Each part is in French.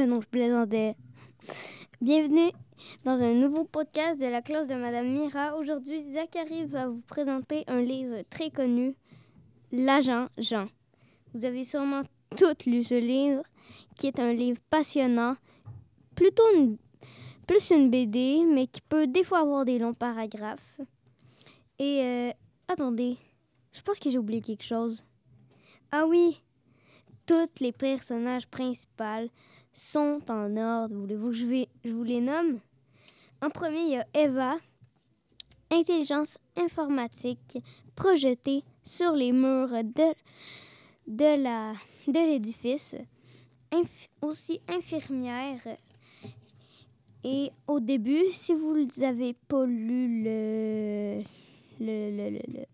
Ben non, je plaisantais. Bienvenue dans un nouveau podcast de la classe de Madame Mira. Aujourd'hui, Zachary va vous présenter un livre très connu, L'agent Jean. Vous avez sûrement tous lu ce livre, qui est un livre passionnant, plutôt une, plus une BD, mais qui peut des fois avoir des longs paragraphes. Et euh, attendez, je pense que j'ai oublié quelque chose. Ah oui, tous les personnages principaux sont en ordre. Voulez-vous que je, vous les nomme? En premier, il y a Eva, intelligence informatique projetée sur les murs de, la, l'édifice. aussi infirmière. Et au début, si vous n'avez pas lu le, le, le, le,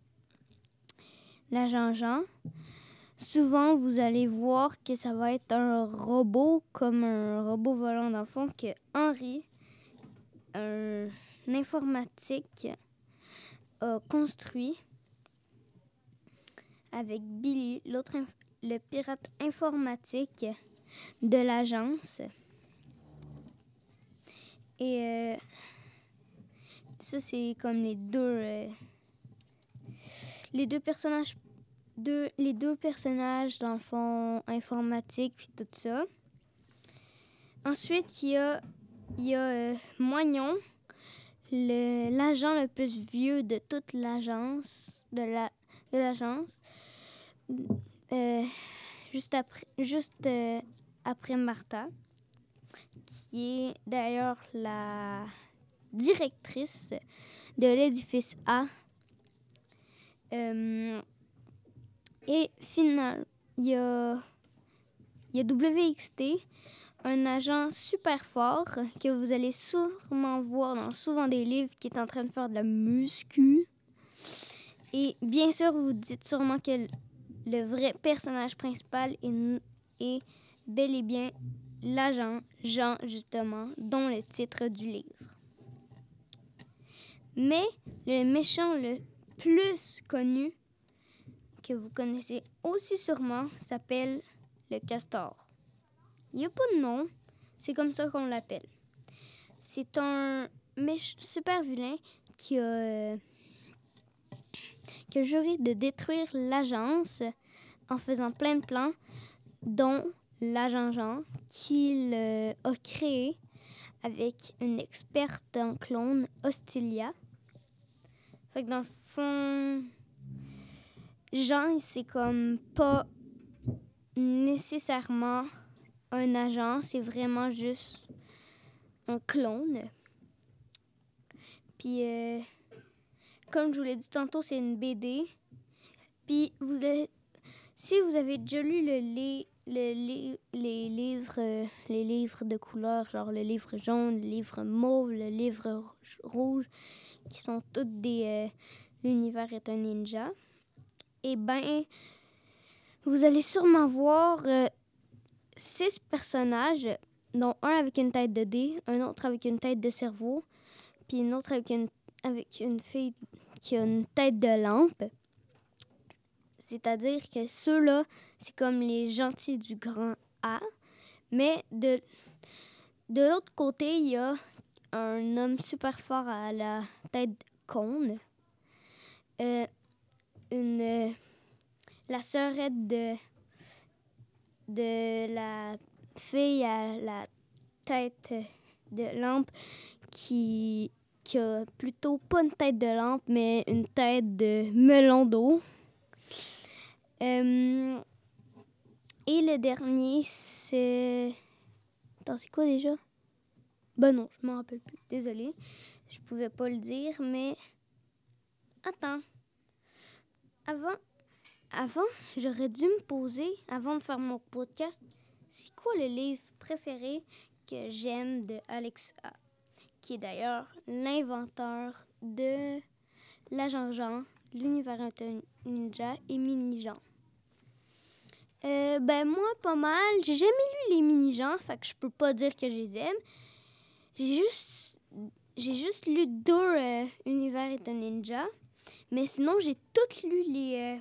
l'agent Jean, souvent vous allez voir que ça va être un robot comme un robot volant d'enfant que Henri, un informatique, a construit avec Billy, le pirate informatique de l'agence. Et euh, ça, c'est comme les deux, euh, les deux personnages deux, les deux personnages, dans le fond, informatique, puis tout ça. Ensuite, il y a, y a euh, Moignon, l'agent le, plus vieux de toute l'agence, de la. Euh, juste après, juste euh, après Martha, qui est d'ailleurs la directrice de l'édifice A. Euh, et final, il y a, WXT, un agent super fort que vous allez sûrement voir dans souvent des livres qui est en train de faire de la muscu. Et bien sûr, vous dites sûrement que le vrai personnage principal est, est bel et bien l'agent Jean, justement, dont le titre du livre. Mais le méchant le plus connu que vous connaissez aussi sûrement s'appelle le castor. Il n'y a pas de nom, c'est comme ça qu'on l'appelle. C'est un super vilain qui a, qui a juré de détruire l'agence en faisant plein de plans, dont l'agent Jean qu'il a créé avec une experte en clone, Hostilia. Fait que dans le fond, Jean, c'est comme pas nécessairement un agent, c'est vraiment juste un clone. Puis, euh, comme je vous l'ai dit tantôt, c'est une BD. Puis, si vous avez déjà lu les livres de couleur, genre le livre jaune, le livre mauve, le livre rouge, qui sont toutes des. Euh, l'univers est un ninja eh bien, vous allez sûrement voir euh, six personnages, dont un avec une tête de dé, un autre avec une tête de cerveau, puis une autre avec une, avec une fille qui a une tête de lampe. C'est-à-dire que ceux-là, c'est comme les gentils du grand A. Mais de, l'autre côté, il y a un homme super fort à la tête cône. Euh, une euh, la sœurette de de la fille à la tête de lampe qui, qui a plutôt pas une tête de lampe mais une tête de melon d'eau. Euh, et le dernier c'est Attends, c'est quoi déjà? Ben non, je m'en rappelle plus. Désolée. Je pouvais pas le dire mais attends avant, avant j'aurais dû me poser, avant de faire mon podcast, c'est quoi le livre préféré que j'aime de Alex A, qui est d'ailleurs l'inventeur de l'agent Jean, l'univers ninja et mini-Jean. Euh, ben moi, pas mal. J'ai jamais lu les mini-Jean, fait que je peux pas dire que je les aime. J'ai juste, j'ai juste lu deux euh, univers et un ninja. Mais sinon, j'ai toutes lu les euh,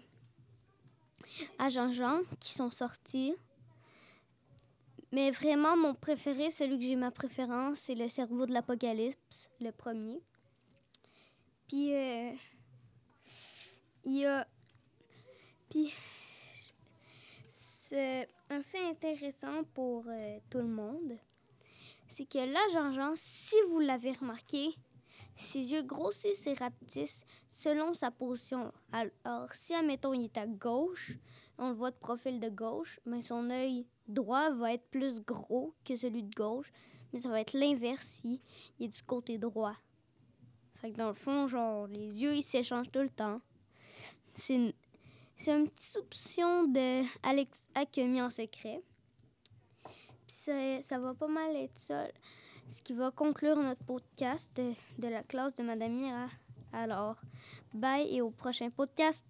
Agents Jean qui sont sortis. Mais vraiment, mon préféré, celui que j'ai ma préférence, c'est le cerveau de l'Apocalypse, le premier. Puis, euh, il y a. Puis, c'est un fait intéressant pour euh, tout le monde. C'est que là, Jean-Jean, si vous l'avez remarqué, ses yeux grossissent et rapetissent selon sa position. Alors, si, admettons, il est à gauche, on le voit de profil de gauche, mais son œil droit va être plus gros que celui de gauche, mais ça va être l'inverse si il est du côté droit. Fait que dans le fond, genre, les yeux, ils s'échangent tout le temps. C'est une, petite soupçon de Alex A qui a mis en secret. Puis ça, ça va pas mal être ça, ce qui va conclure notre podcast de, la classe de Madame Mira. Alors, bye et au prochain podcast.